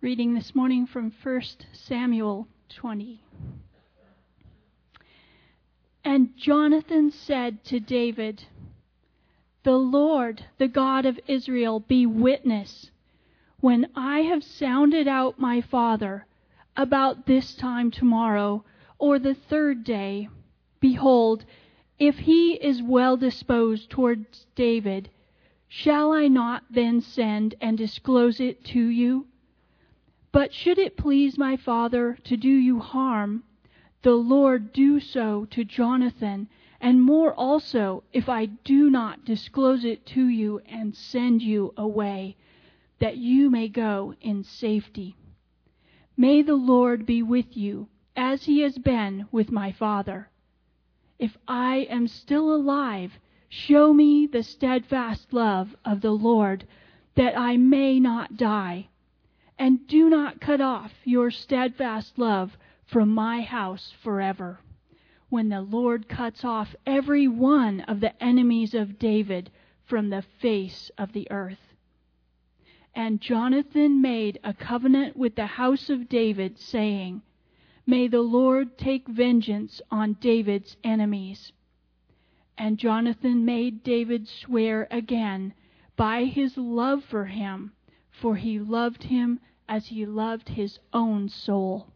Reading this morning from 1 Samuel 20. And Jonathan said to David, The Lord, the God of Israel, be witness. When I have sounded out my father about this time tomorrow, or the third day, behold, if he is well disposed towards David, shall I not then send and disclose it to you? But should it please my father to do you harm, the Lord do so to Jonathan, and more also, if I do not disclose it to you and send you away, that you may go in safety. May the Lord be with you, as he has been with my father. If I am still alive, show me the steadfast love of the Lord, that I may not die and do not cut off your steadfast love from my house forever. When the Lord cuts off every one of the enemies of David from the face of the earth. And Jonathan made a covenant with the house of David, saying, May the Lord take vengeance on David's enemies. And Jonathan made David swear again by his love for him, for he loved him as he loved his own soul.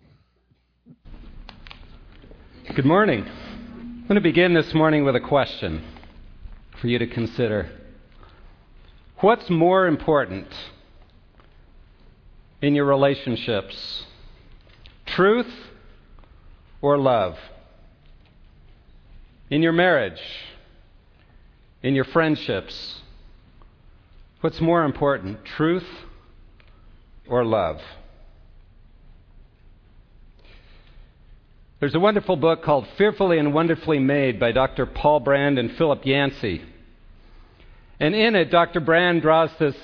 Good morning. I'm going to begin this morning with a question for you to consider. What's more important in your relationships? Truth or love? In your marriage? In your friendships? What's more important? Truth or love. There's a wonderful book called Fearfully and Wonderfully Made by Dr. Paul Brand and Philip Yancey. And in it, Dr. Brand draws this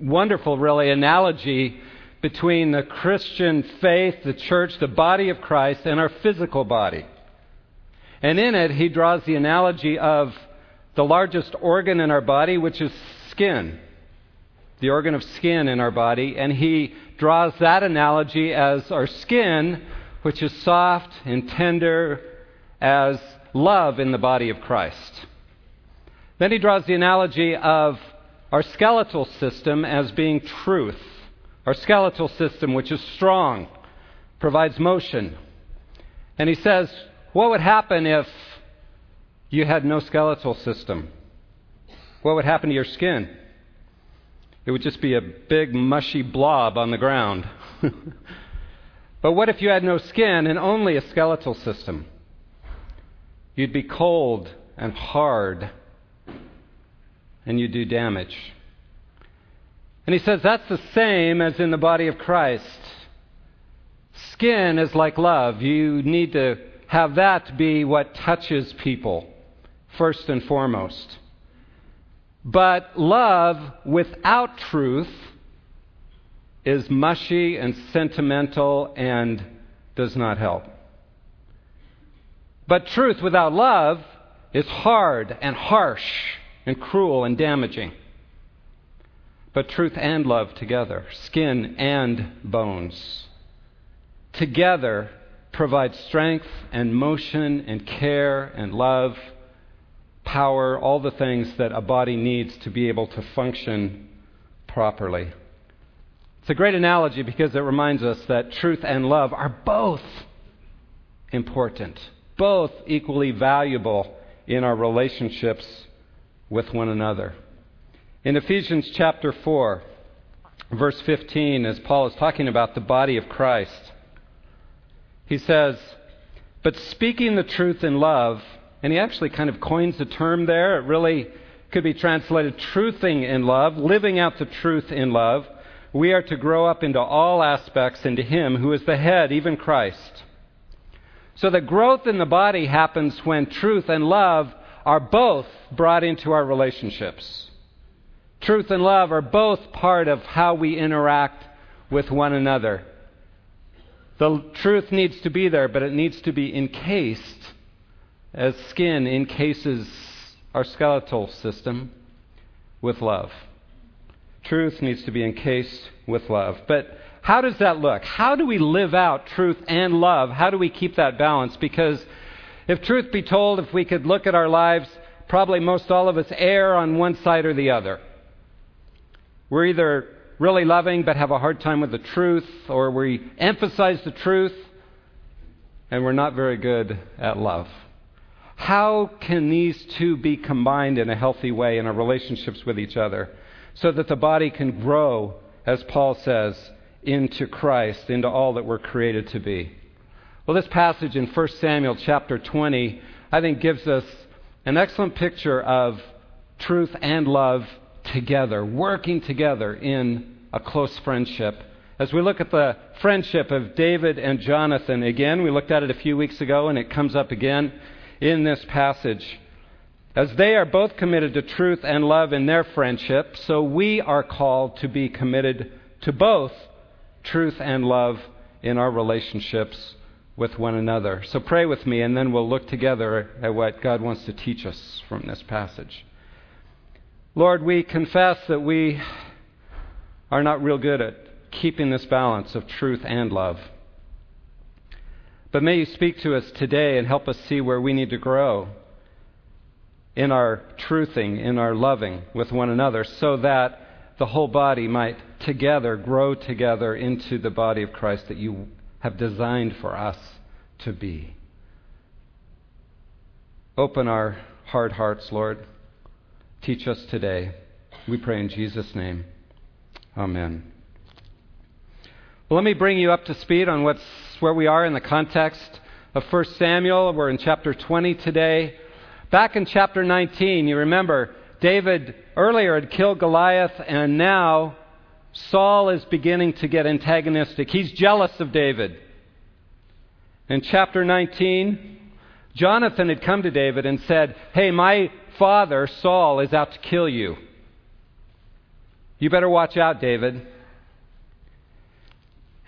wonderful, really, analogy between the Christian faith, the church, the body of Christ, and our physical body. And in it, he draws the analogy of the largest organ in our body, which is skin the organ of skin in our body, and he draws that analogy as our skin, which is soft and tender, as love in the body of Christ. Then he draws the analogy of our skeletal system as being truth. Our skeletal system, which is strong, provides motion. And he says, what would happen if you had no skeletal system? What would happen to your skin? It would just be a big, mushy blob on the ground. but what if you had no skin and only a skeletal system? You'd be cold and hard, and you'd do damage. And he says that's the same as in the body of Christ. Skin is like love. You need to have that be what touches people first and foremost. But love without truth is mushy and sentimental and does not help. But truth without love is hard and harsh and cruel and damaging. But truth and love together, skin and bones, together provide strength and motion and care and love power, all the things that a body needs to be able to function properly. It's a great analogy because it reminds us that truth and love are both important, both equally valuable in our relationships with one another. In Ephesians chapter 4, verse 15, as Paul is talking about the body of Christ, he says, But speaking the truth in love, and he actually kind of coins the term there. It really could be translated truthing in love, living out the truth in love. We are to grow up into all aspects into Him who is the head, even Christ. So the growth in the body happens when truth and love are both brought into our relationships. Truth and love are both part of how we interact with one another. The truth needs to be there, but it needs to be encased as skin encases our skeletal system with love. Truth needs to be encased with love. But how does that look? How do we live out truth and love? How do we keep that balance? Because if truth be told, if we could look at our lives, probably most all of us err on one side or the other. We're either really loving but have a hard time with the truth, or we emphasize the truth and we're not very good at love. How can these two be combined in a healthy way in our relationships with each other so that the body can grow, as Paul says, into Christ, into all that we're created to be? Well, this passage in 1 Samuel chapter 20, I think, gives us an excellent picture of truth and love together, working together in a close friendship. As we look at the friendship of David and Jonathan, again, we looked at it a few weeks ago and it comes up again in this passage. As they are both committed to truth and love in their friendship, so we are called to be committed to both truth and love in our relationships with one another. So pray with me, and then we'll look together at what God wants to teach us from this passage. Lord, we confess that we are not real good at keeping this balance of truth and love. But may you speak to us today and help us see where we need to grow in our truthing, in our loving with one another, so that the whole body might together grow together into the body of Christ that you have designed for us to be. Open our hard hearts, Lord. Teach us today. We pray in Jesus' name. Amen. Well, let me bring you up to speed on what's, where we are in the context of 1 Samuel. We're in chapter 20 today. Back in chapter 19, you remember David earlier had killed Goliath, and now Saul is beginning to get antagonistic. He's jealous of David. In chapter 19, Jonathan had come to David and said, Hey, my father, Saul, is out to kill you. You better watch out, David.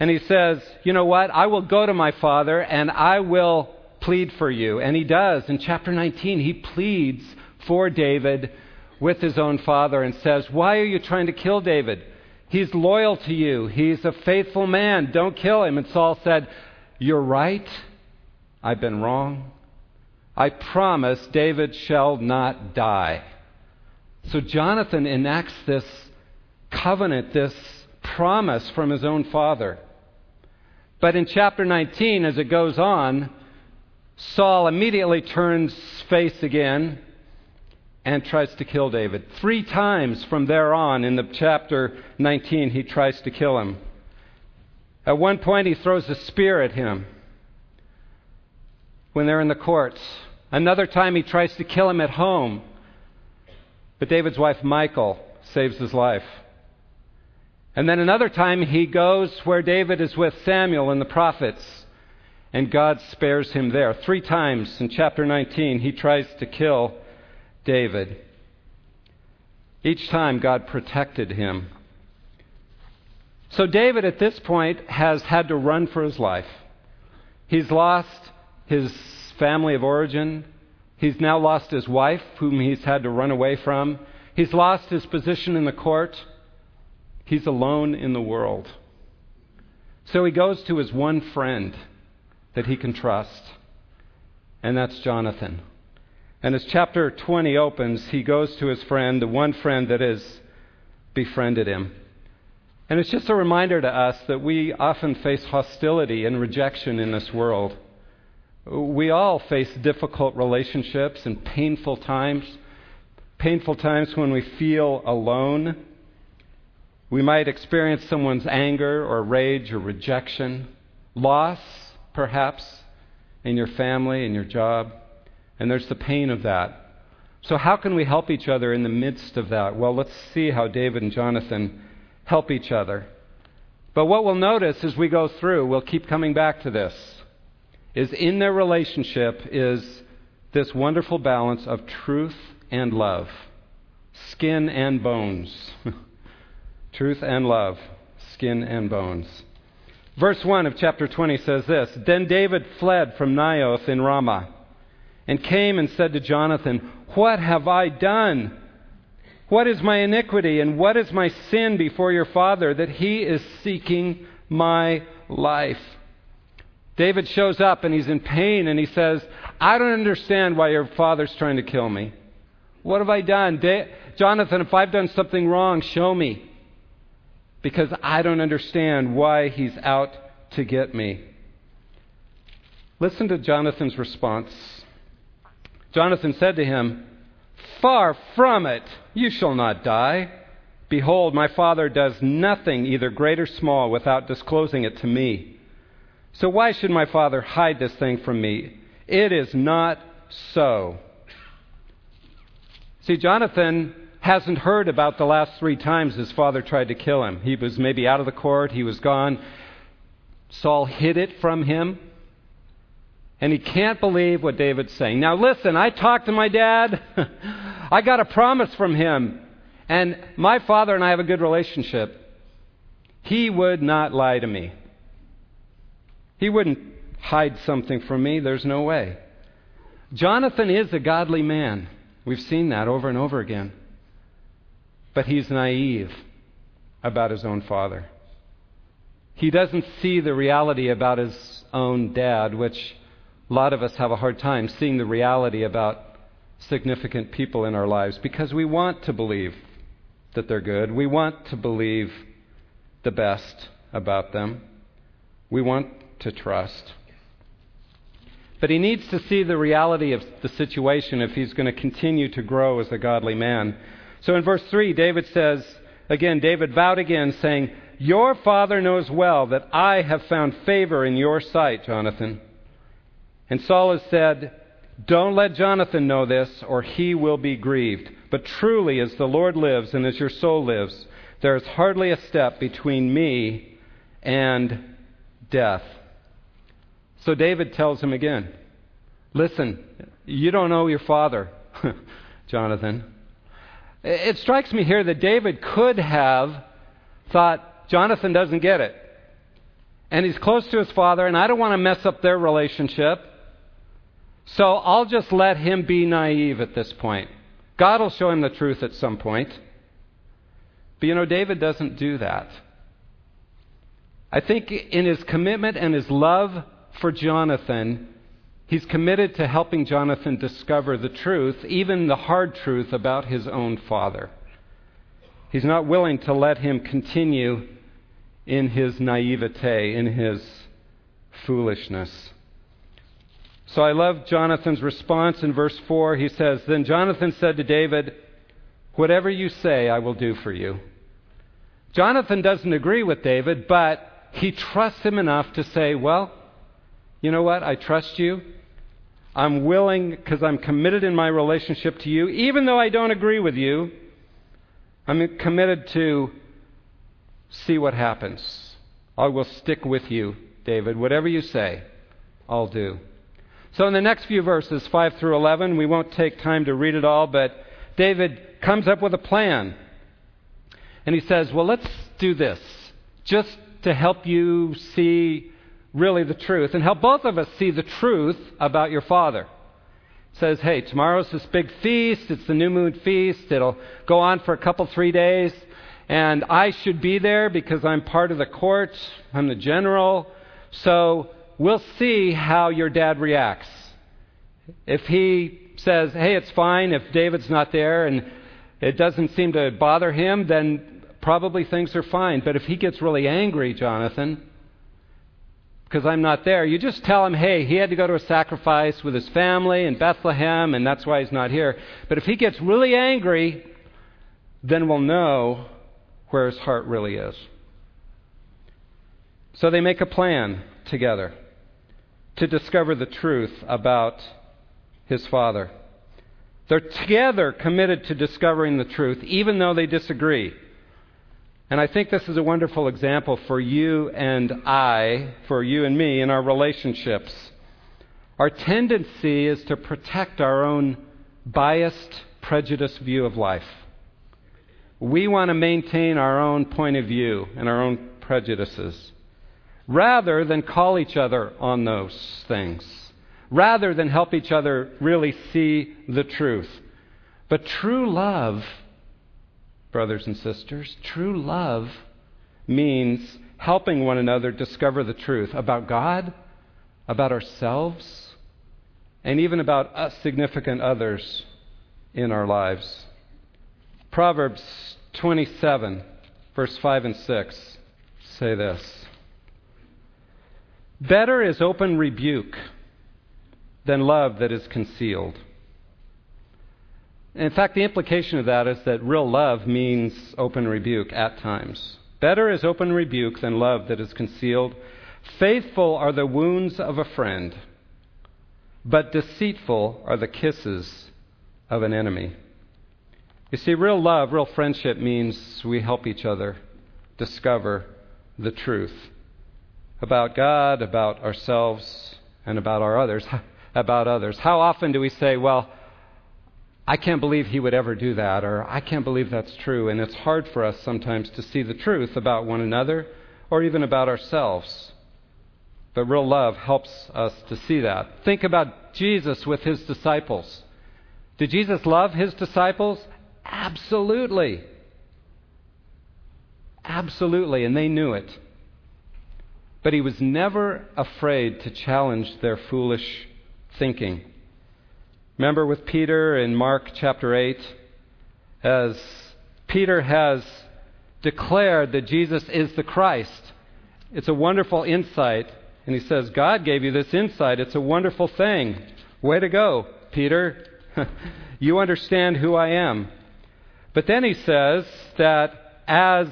And he says, You know what? I will go to my father and I will plead for you. And he does. In chapter 19, he pleads for David with his own father and says, Why are you trying to kill David? He's loyal to you. He's a faithful man. Don't kill him. And Saul said, You're right. I've been wrong. I promise David shall not die. So Jonathan enacts this covenant, this promise from his own father. But in chapter 19, as it goes on, Saul immediately turns face again and tries to kill David. Three times from there on in the chapter 19, he tries to kill him. At one point, he throws a spear at him when they're in the courts. Another time he tries to kill him at home. But David's wife, Michal, saves his life. And then another time he goes where David is with Samuel and the prophets, and God spares him there. Three times in chapter 19 he tries to kill David. Each time God protected him. So David at this point has had to run for his life. He's lost his family of origin. He's now lost his wife, whom he's had to run away from. He's lost his position in the court. He's alone in the world. So he goes to his one friend that he can trust, and that's Jonathan. And as chapter 20 opens, he goes to his friend, the one friend that has befriended him. And it's just a reminder to us that we often face hostility and rejection in this world. We all face difficult relationships and painful times, painful times when we feel alone. We might experience someone's anger or rage or rejection, loss, perhaps, in your family, in your job, and there's the pain of that. So, how can we help each other in the midst of that? Well, let's see how David and Jonathan help each other. But what we'll notice as we go through, we'll keep coming back to this is in their relationship is this wonderful balance of truth and love, skin and bones. truth and love, skin and bones. Verse 1 of chapter 20 says this Then David fled from Naioth in Ramah and came and said to Jonathan, What have I done? What is my iniquity and what is my sin before your father that he is seeking my life? David shows up and he's in pain and he says, I don't understand why your father's trying to kill me. What have I done? Da- Jonathan, if I've done something wrong, show me. Because I don't understand why he's out to get me. Listen to Jonathan's response. Jonathan said to him, Far from it, you shall not die. Behold, my father does nothing, either great or small, without disclosing it to me. So why should my father hide this thing from me? It is not so. See, Jonathan hasn't heard about the last three times his father tried to kill him. He was maybe out of the court, he was gone. Saul hid it from him. And he can't believe what David's saying. Now, listen, I talked to my dad. I got a promise from him. And my father and I have a good relationship. He would not lie to me. He wouldn't hide something from me. There's no way. Jonathan is a godly man. We've seen that over and over again. But he's naive about his own father. He doesn't see the reality about his own dad, which a lot of us have a hard time seeing the reality about significant people in our lives because we want to believe that they're good. We want to believe the best about them. We want to trust. But he needs to see the reality of the situation if he's going to continue to grow as a godly man. So in verse 3, David says, again, David vowed again, saying, Your father knows well that I have found favor in your sight, Jonathan. And Saul has said, Don't let Jonathan know this, or he will be grieved. But truly, as the Lord lives and as your soul lives, there is hardly a step between me and death. So David tells him again Listen, you don't know your father, Jonathan. It strikes me here that David could have thought, Jonathan doesn't get it. And he's close to his father, and I don't want to mess up their relationship. So I'll just let him be naive at this point. God will show him the truth at some point. But you know, David doesn't do that. I think in his commitment and his love for Jonathan, he's committed to helping Jonathan discover the truth, even the hard truth about his own father. He's not willing to let him continue in his naivete, in his foolishness. So I love Jonathan's response in verse 4. He says, Then Jonathan said to David, Whatever you say, I will do for you. Jonathan doesn't agree with David, but he trusts him enough to say, Well, you know what? I trust you. I'm willing, because I'm committed in my relationship to you, even though I don't agree with you, I'm committed to see what happens. I will stick with you, David. Whatever you say, I'll do. So, in the next few verses, 5 through 11, we won't take time to read it all, but David comes up with a plan. And he says, Well, let's do this. Just to help you see really the truth and help both of us see the truth about your father. Says, hey, tomorrow's this big feast. It's the new moon feast. It'll go on for a couple, three days. And I should be there because I'm part of the court. I'm the general. So we'll see how your dad reacts. If he says, hey, it's fine if David's not there and it doesn't seem to bother him, then probably things are fine. But if he gets really angry, Jonathan, because I'm not there, you just tell him, hey, he had to go to a sacrifice with his family in Bethlehem, and that's why he's not here. But if he gets really angry, then we'll know where his heart really is. So they make a plan together to discover the truth about his father. They're together committed to discovering the truth, even though they disagree. And I think this is a wonderful example for you and I, for you and me in our relationships. Our tendency is to protect our own biased, prejudiced view of life. We want to maintain our own point of view and our own prejudices rather than call each other on those things, rather than help each other really see the truth. But true love brothers and sisters. True love means helping one another discover the truth about God, about ourselves, and even about us significant others in our lives. Proverbs 27, verse 5 and 6 say this Better is open rebuke than love that is concealed. In fact, the implication of that is that real love means open rebuke at times. Better is open rebuke than love that is concealed. Faithful are the wounds of a friend, but deceitful are the kisses of an enemy. You see, real love, real friendship means we help each other discover the truth about God, about ourselves, and about our others, about others. How often do we say, well, I can't believe he would ever do that, or I can't believe that's true. And it's hard for us sometimes to see the truth about one another or even about ourselves. But real love helps us to see that. Think about Jesus with his disciples. Did Jesus love his disciples? Absolutely. Absolutely, and they knew it. But he was never afraid to challenge their foolish thinking. Remember with Peter in Mark chapter 8, as Peter has declared that Jesus is the Christ. It's a wonderful insight. And he says, God gave you this insight. It's a wonderful thing. Way to go, Peter. you understand who I am. But then he says that as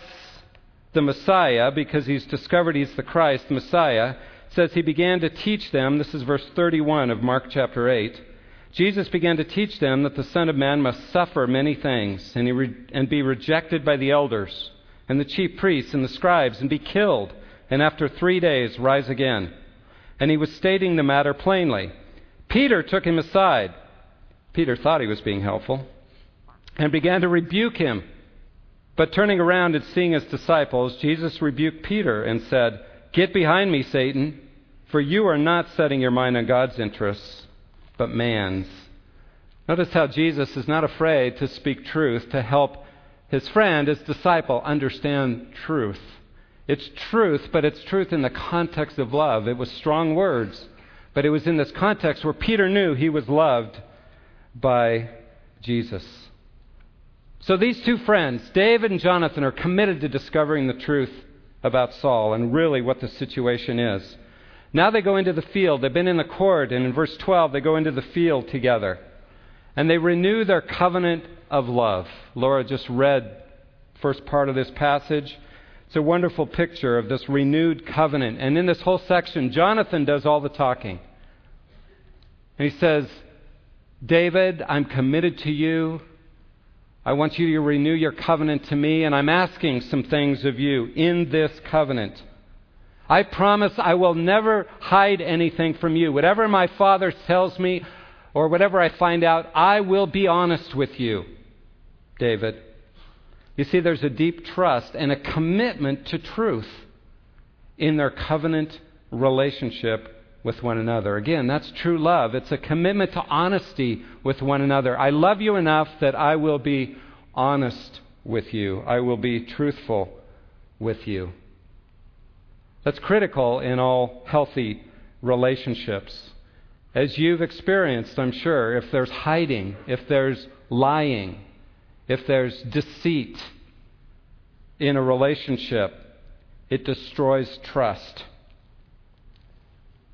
the Messiah, because he's discovered he's the Christ, Messiah, says he began to teach them. This is verse 31 of Mark chapter 8 Jesus began to teach them that the Son of Man must suffer many things and, re- and be rejected by the elders and the chief priests and the scribes and be killed, and after three days rise again. And he was stating the matter plainly. Peter took him aside. Peter thought he was being helpful and began to rebuke him. But turning around and seeing his disciples, Jesus rebuked Peter and said, Get behind me, Satan, for you are not setting your mind on God's interests but man's. Notice how Jesus is not afraid to speak truth to help his friend, his disciple, understand truth. It's truth, but it's truth in the context of love. It was strong words, but it was in this context where Peter knew he was loved by Jesus. So these two friends, David and Jonathan, are committed to discovering the truth about Saul and really what the situation is. Now they go into the field. They've been in the court, and in verse 12, they go into the field together. And they renew their covenant of love. Laura just read first part of this passage. It's a wonderful picture of this renewed covenant. And in this whole section, Jonathan does all the talking. And he says, David, I'm committed to you. I want you to renew your covenant to me, and I'm asking some things of you in this covenant. I promise I will never hide anything from you. Whatever my Father tells me or whatever I find out, I will be honest with you, David. You see, there's a deep trust and a commitment to truth in their covenant relationship with one another. Again, that's true love. It's a commitment to honesty with one another. I love you enough that I will be honest with you, I will be truthful with you. That's critical in all healthy relationships. As you've experienced, I'm sure, if there's hiding, if there's lying, if there's deceit in a relationship, it destroys trust.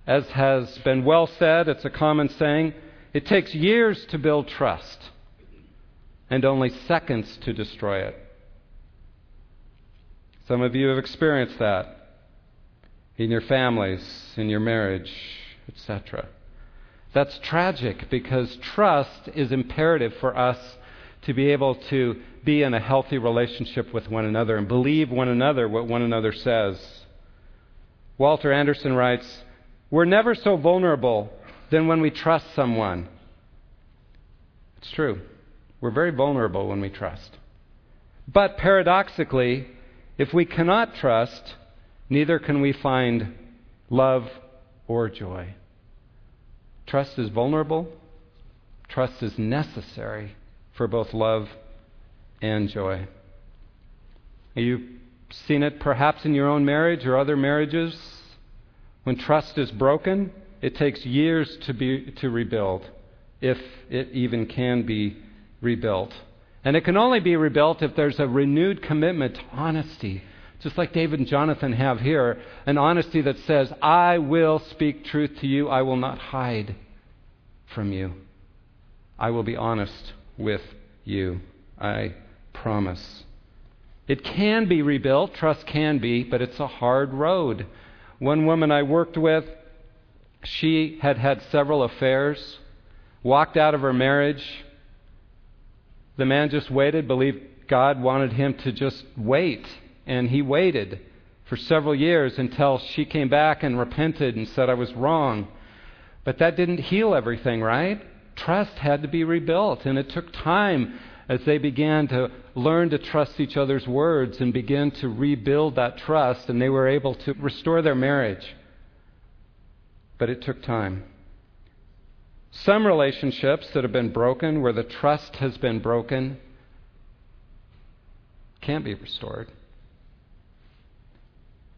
As has been well said, it's a common saying it takes years to build trust and only seconds to destroy it. Some of you have experienced that in your families, in your marriage, etc. That's tragic because trust is imperative for us to be able to be in a healthy relationship with one another and believe one another what one another says. Walter Anderson writes We're never so vulnerable than when we trust someone. It's true. We're very vulnerable when we trust. But paradoxically, if we cannot trust, neither can we find love or joy. Trust is vulnerable, trust is necessary for both love and joy. You've seen it perhaps in your own marriage or other marriages. When trust is broken, it takes years to, be, to rebuild, if it even can be rebuilt. And it can only be rebuilt if there's a renewed commitment to honesty, just like David and Jonathan have here an honesty that says, I will speak truth to you, I will not hide from you. I will be honest with you. I promise. It can be rebuilt, trust can be, but it's a hard road. One woman I worked with, she had had several affairs, walked out of her marriage. The man just waited, believed God wanted him to just wait, and he waited for several years until she came back and repented and said, I was wrong. But that didn't heal everything, right? Trust had to be rebuilt, and it took time as they began to learn to trust each other's words and begin to rebuild that trust, and they were able to restore their marriage. But it took time. Some relationships that have been broken, where the trust has been broken, can't be restored.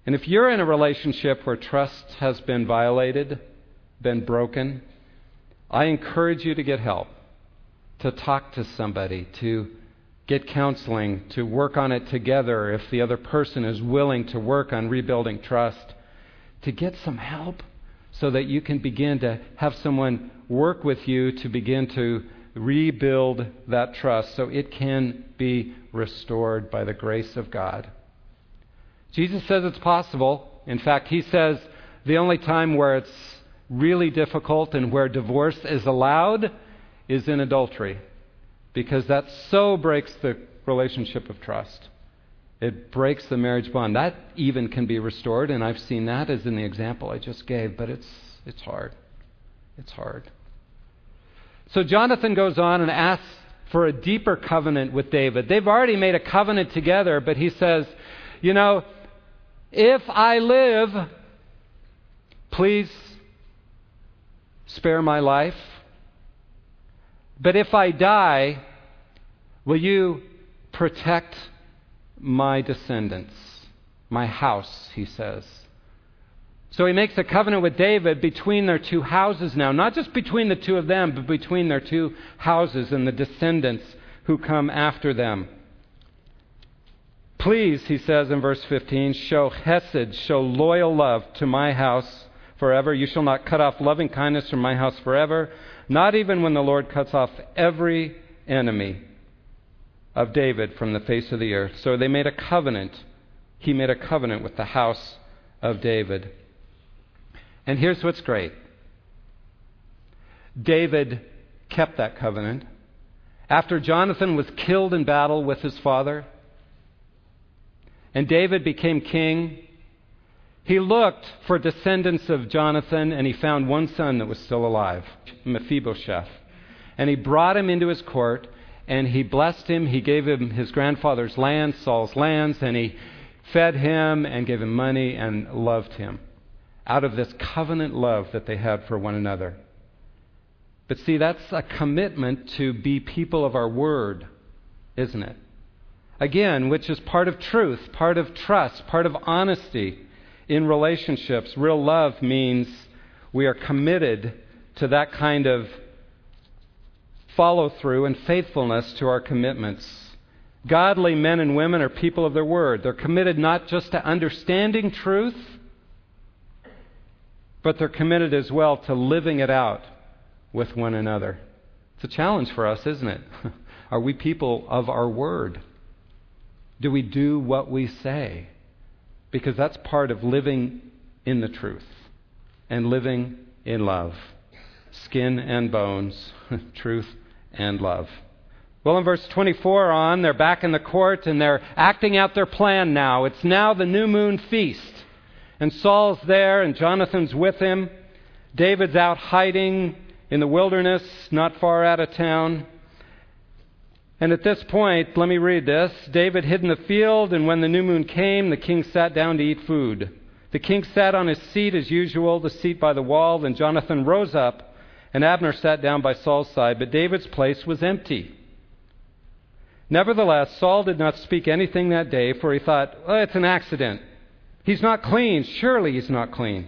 And if you're in a relationship where trust has been violated, been broken, I encourage you to get help to talk to somebody, to get counseling, to work on it together if the other person is willing to work on rebuilding trust, to get some help so that you can begin to have someone work with you to begin to rebuild that trust so it can be restored by the grace of God. Jesus says it's possible. In fact, he says the only time where it's really difficult and where divorce is allowed is in adultery because that so breaks the relationship of trust. It breaks the marriage bond. That even can be restored, and I've seen that as in the example I just gave, but it's, it's hard. It's hard. So Jonathan goes on and asks for a deeper covenant with David. They've already made a covenant together, but he says, You know, if I live, please spare my life. But if I die, will you protect my descendants, my house, he says. So he makes a covenant with David between their two houses now, not just between the two of them, but between their two houses and the descendants who come after them. Please, he says in verse 15, show hesed, show loyal love to my house forever. You shall not cut off loving kindness from my house forever not even when the Lord cuts off every enemy of David from the face of the earth. So they made a covenant. He made a covenant with the house of David. And here's what's great David kept that covenant. After Jonathan was killed in battle with his father, and David became king, he looked for descendants of Jonathan, and he found one son that was still alive, Mephibosheth. And he brought him into his court, and he blessed him. He gave him his grandfather's land, Saul's lands, and he fed him and gave him money and loved him out of this covenant love that they had for one another. But see, that's a commitment to be people of our word, isn't it? Again, which is part of truth, part of trust, part of honesty in relationships. Real love means we are committed to that kind of follow through and faithfulness to our commitments. Godly men and women are people of their word. They're committed not just to understanding truth, but they're committed as well to living it out with one another. It's a challenge for us, isn't it? Are we people of our word? Do we do what we say? because that's part of living in the truth and living in love. Skin and bones, truth and love. Well, in verse 24 on, they're back in the court and they're acting out their plan now. It's now the new moon feast. And Saul's there and Jonathan's with him. David's out hiding in the wilderness, not far out of town. And at this point, let me read this. David hid in the field, and when the new moon came, the king sat down to eat food. The king sat on his seat as usual, the seat by the wall. Then Jonathan rose up, and Abner sat down by Saul's side, but David's place was empty. Nevertheless, Saul did not speak anything that day, for he thought, oh, it's an accident. He's not clean. Surely he's not clean.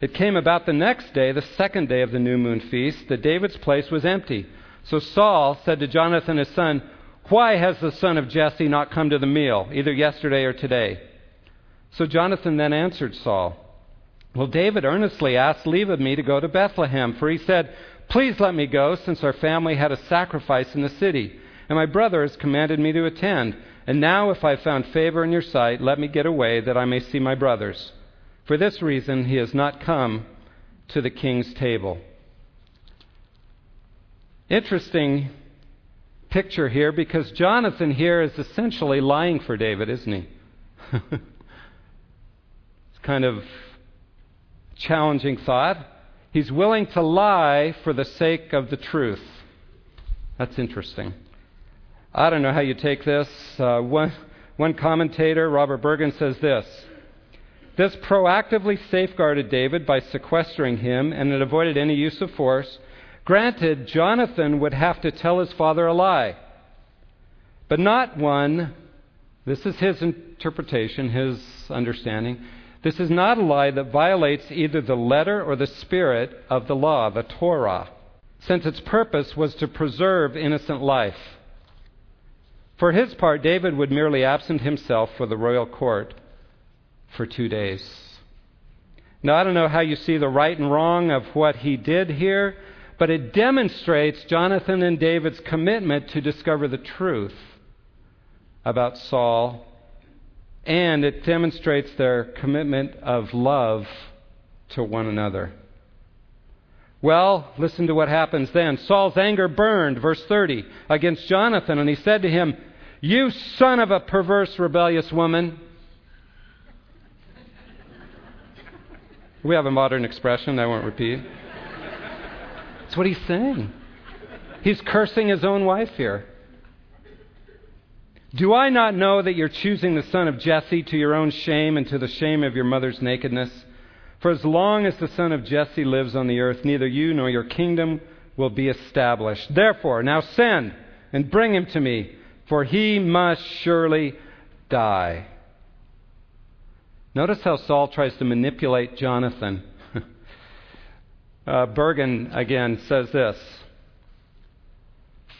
It came about the next day, the second day of the new moon feast, that David's place was empty. So Saul said to Jonathan his son, Why has the son of Jesse not come to the meal, either yesterday or today? So Jonathan then answered Saul, Well, David earnestly asked leave of me to go to Bethlehem, for he said, Please let me go, since our family had a sacrifice in the city, and my brother has commanded me to attend. And now, if I have found favor in your sight, let me get away, that I may see my brothers. For this reason, he has not come to the king's table. Interesting picture here because Jonathan here is essentially lying for David, isn't he? it's kind of challenging thought. He's willing to lie for the sake of the truth. That's interesting. I don't know how you take this. Uh, one, one commentator, Robert Bergen, says this This proactively safeguarded David by sequestering him, and it avoided any use of force. Granted, Jonathan would have to tell his father a lie, but not one, this is his interpretation, his understanding, this is not a lie that violates either the letter or the spirit of the law, the Torah, since its purpose was to preserve innocent life. For his part, David would merely absent himself for the royal court for two days. Now, I don't know how you see the right and wrong of what he did here, but it demonstrates Jonathan and David's commitment to discover the truth about Saul and it demonstrates their commitment of love to one another. Well, listen to what happens then. Saul's anger burned, verse 30, against Jonathan, and he said to him, You son of a perverse, rebellious woman. We have a modern expression I won't repeat. That's what he's saying. He's cursing his own wife here. Do I not know that you're choosing the son of Jesse to your own shame and to the shame of your mother's nakedness? For as long as the son of Jesse lives on the earth, neither you nor your kingdom will be established. Therefore, now send and bring him to me, for he must surely die. Notice how Saul tries to manipulate Jonathan. Uh, Bergen again says this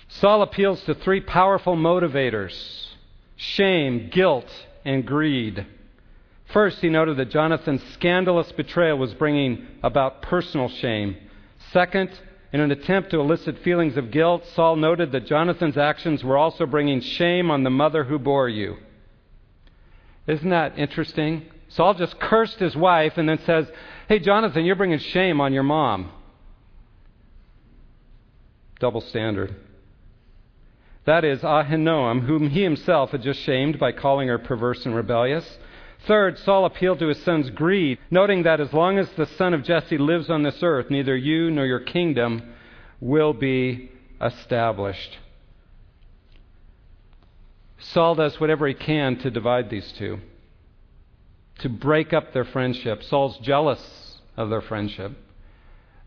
Saul appeals to three powerful motivators shame, guilt, and greed. First, he noted that Jonathan's scandalous betrayal was bringing about personal shame. Second, in an attempt to elicit feelings of guilt, Saul noted that Jonathan's actions were also bringing shame on the mother who bore you. Isn't that interesting? Saul just cursed his wife and then says, Hey, Jonathan, you're bringing shame on your mom. Double standard. That is, Ahinoam, whom he himself had just shamed by calling her perverse and rebellious. Third, Saul appealed to his son's greed, noting that as long as the son of Jesse lives on this earth, neither you nor your kingdom will be established. Saul does whatever he can to divide these two, to break up their friendship. Saul's jealous of their friendship.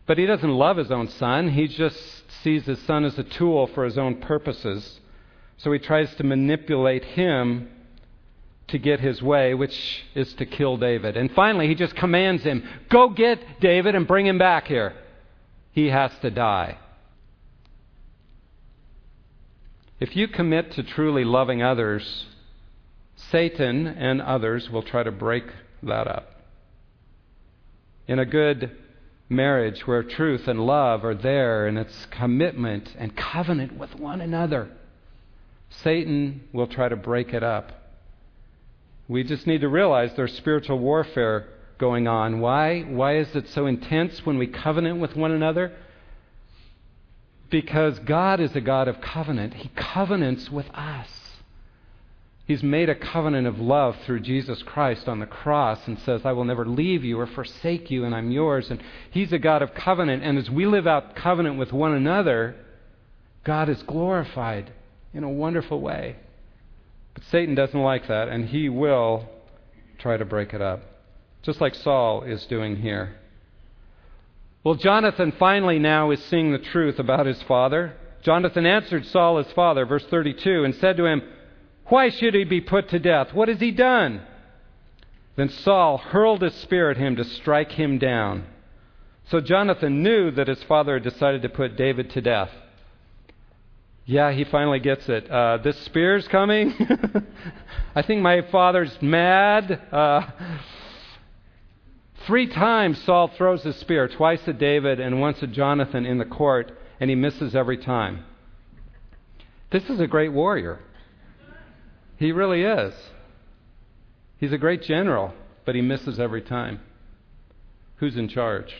But he doesn't love his own son. He just sees his son as a tool for his own purposes. So he tries to manipulate him to get his way, which is to kill David. And finally, he just commands him go get David and bring him back here. He has to die. If you commit to truly loving others, Satan and others will try to break that up. In a good marriage where truth and love are there and it's commitment and covenant with one another. Satan will try to break it up. We just need to realize there's spiritual warfare going on. Why? Why is it so intense when we covenant with one another? Because God is a God of covenant. He covenants with us. He's made a covenant of love through Jesus Christ on the cross and says, I will never leave you or forsake you, and I'm yours. And He's a God of covenant. And as we live out covenant with one another, God is glorified in a wonderful way. But Satan doesn't like that, and he will try to break it up, just like Saul is doing here. Well, Jonathan finally now is seeing the truth about his father. Jonathan answered Saul his father, verse 32, and said to him, Why should he be put to death? What has he done? Then Saul hurled his spear at him to strike him down. So Jonathan knew that his father had decided to put David to death. Yeah, he finally gets it. Uh, this spear's coming. I think my father's mad. Uh, three times Saul throws his spear, twice at David and once at Jonathan in the court, and he misses every time. This is a great warrior. He really is. He's a great general, but he misses every time. Who's in charge?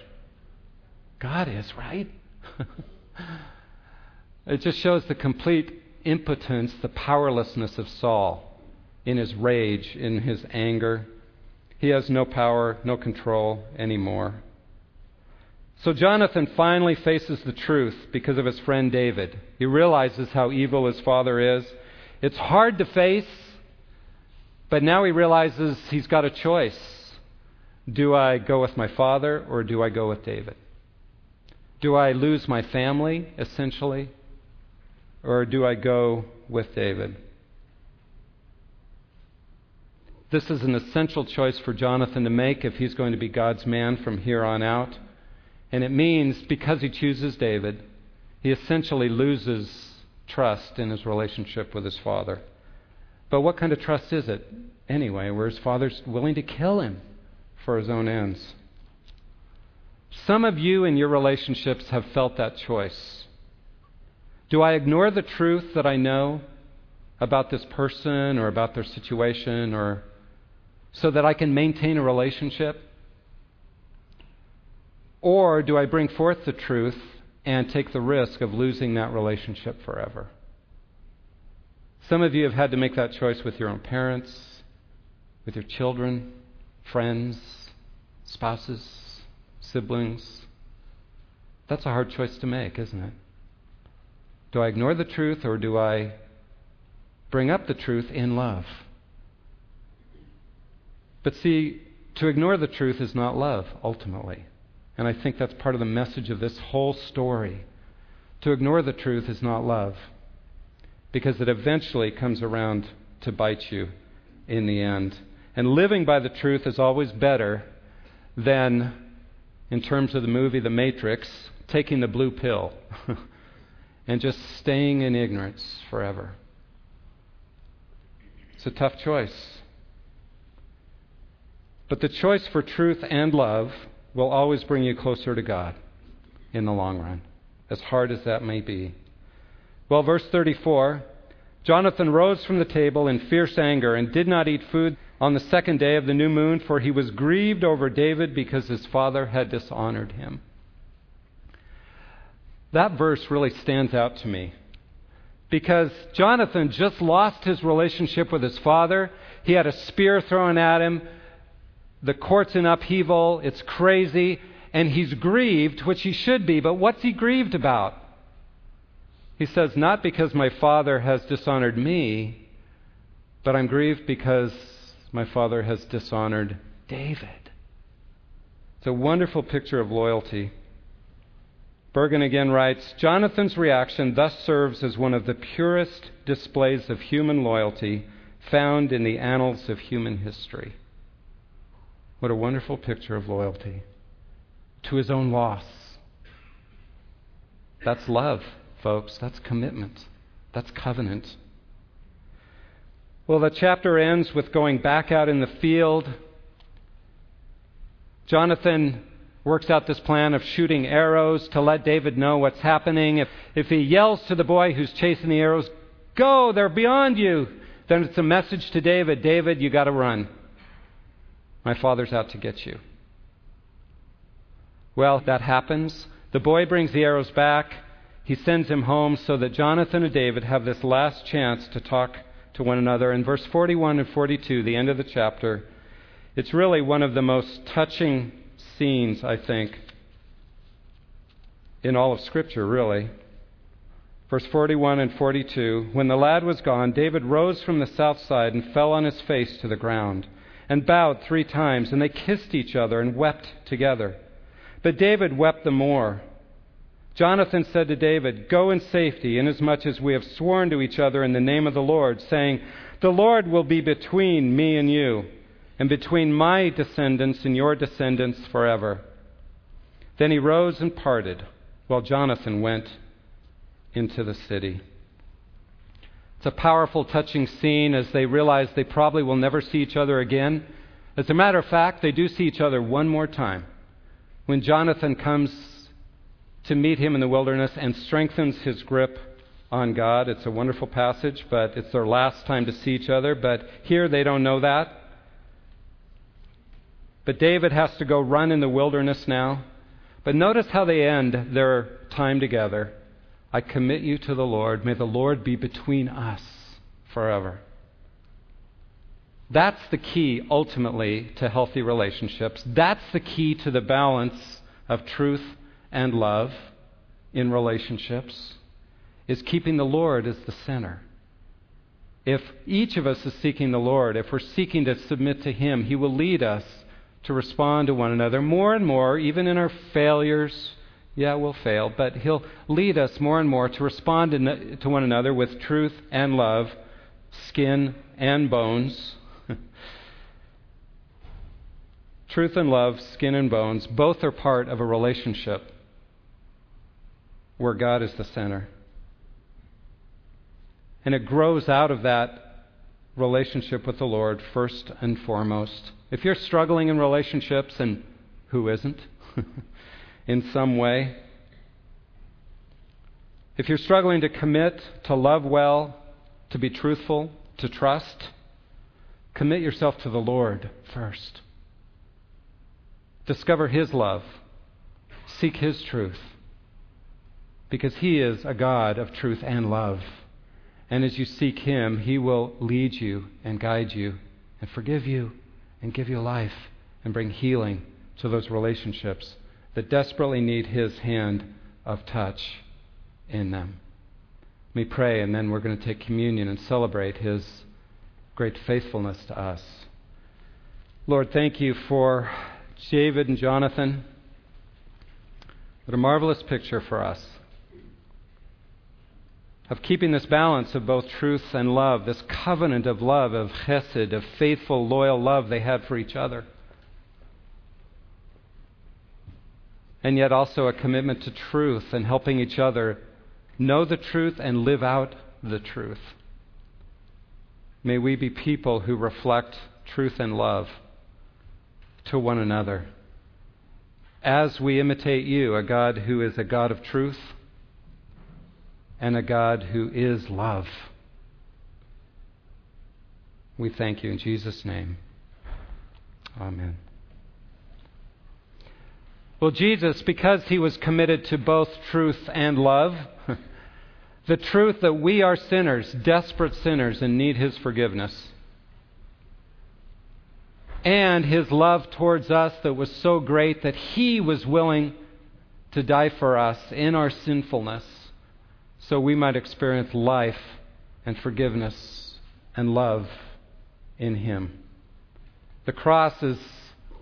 God is, right? it just shows the complete impotence, the powerlessness of Saul in his rage, in his anger. He has no power, no control anymore. So Jonathan finally faces the truth because of his friend David. He realizes how evil his father is. It's hard to face, but now he realizes he's got a choice. Do I go with my father or do I go with David? Do I lose my family, essentially? Or do I go with David? This is an essential choice for Jonathan to make if he's going to be God's man from here on out. And it means because he chooses David, he essentially loses trust in his relationship with his father. But what kind of trust is it, anyway, where his father's willing to kill him for his own ends? Some of you in your relationships have felt that choice. Do I ignore the truth that I know about this person or about their situation or so that I can maintain a relationship? Or do I bring forth the truth and take the risk of losing that relationship forever? Some of you have had to make that choice with your own parents, with your children, friends, spouses siblings. That's a hard choice to make, isn't it? Do I ignore the truth or do I bring up the truth in love? But see, to ignore the truth is not love, ultimately. And I think that's part of the message of this whole story. To ignore the truth is not love, because it eventually comes around to bite you in the end. And living by the truth is always better than in terms of the movie The Matrix, taking the blue pill and just staying in ignorance forever. It's a tough choice. But the choice for truth and love will always bring you closer to God in the long run, as hard as that may be. Well, verse 34 Jonathan rose from the table in fierce anger and did not eat food on the second day of the new moon, for he was grieved over David because his father had dishonored him. That verse really stands out to me because Jonathan just lost his relationship with his father. He had a spear thrown at him. The court's in upheaval. It's crazy. And he's grieved, which he should be. But what's he grieved about? He says, Not because my father has dishonored me, but I'm grieved because my father has dishonored David. It's a wonderful picture of loyalty. Bergen again writes Jonathan's reaction thus serves as one of the purest displays of human loyalty found in the annals of human history. What a wonderful picture of loyalty to his own loss. That's love, folks. That's commitment. That's covenant. Well, the chapter ends with going back out in the field. Jonathan works out this plan of shooting arrows to let David know what's happening. If, if he yells to the boy who's chasing the arrows, Go, they're beyond you, then it's a message to David David, you got to run. My father's out to get you. Well, that happens. The boy brings the arrows back. He sends him home so that Jonathan and David have this last chance to talk to one another. In verse 41 and 42, the end of the chapter, it's really one of the most touching scenes, I think, in all of Scripture, really. Verse 41 and 42 When the lad was gone, David rose from the south side and fell on his face to the ground, and bowed three times, and they kissed each other and wept together. But David wept the more Jonathan said to David, Go in safety, inasmuch as we have sworn to each other in the name of the Lord, saying, The Lord will be between me and you, and between my descendants and your descendants forever. Then he rose and parted, while Jonathan went into the city. It's a powerful, touching scene as they realize they probably will never see each other again. As a matter of fact, they do see each other one more time when Jonathan comes to meet him in the wilderness and strengthens his grip on God. It's a wonderful passage, but it's their last time to see each other. But here they don't know that. But David has to go run in the wilderness now. But notice how they end their time together. I commit you to the Lord. May the Lord be between us forever. That's the key, ultimately, to healthy relationships. That's the key to the balance of truth and love in relationships, is keeping the Lord as the center. If each of us is seeking the Lord, if we're seeking to submit to Him, He will lead us to respond to one another more and more, even in our failures. Yeah, we'll fail, but He'll lead us more and more to respond to one another with truth and love, skin and bones. truth and love, skin and bones, both are part of a relationship where God is the center. And it grows out of that relationship with the Lord first and foremost. If you're struggling in relationships, and who isn't, in some way, if you're struggling to commit, to love well, to be truthful, to trust, commit yourself to the Lord first. Discover His love. Seek His truth because He is a God of truth and love. And as you seek Him, He will lead you and guide you and forgive you and give you life and bring healing to those relationships that desperately need His hand of touch in them. Let me pray, and then we're going to take communion and celebrate His great faithfulness to us. Lord, thank you for David and Jonathan. What a marvelous picture for us of keeping this balance of both truth and love, this covenant of love, of chesed, of faithful, loyal love they had for each other. And yet also a commitment to truth and helping each other know the truth and live out the truth. May we be people who reflect truth and love to one another as we imitate you, a God who is a God of truth and a God who is love. We thank you in Jesus' name. Amen. Well, Jesus, because he was committed to both truth and love, the truth that we are sinners, desperate sinners, and need his forgiveness, and his love towards us that was so great that he was willing to die for us in our sinfulness so we might experience life and forgiveness and love in Him. The cross is,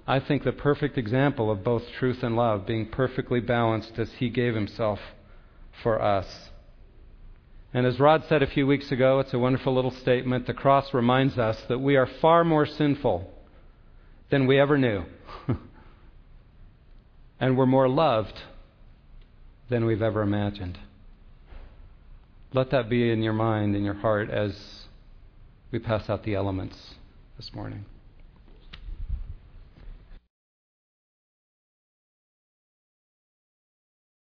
I think, the perfect example of both truth and love being perfectly balanced as He gave Himself for us. And as Rod said a few weeks ago, it's a wonderful little statement. The cross reminds us that we are far more sinful than we ever knew. and we're more loved than we've ever imagined. Let that be in your mind, in your heart, as we pass out the elements this morning.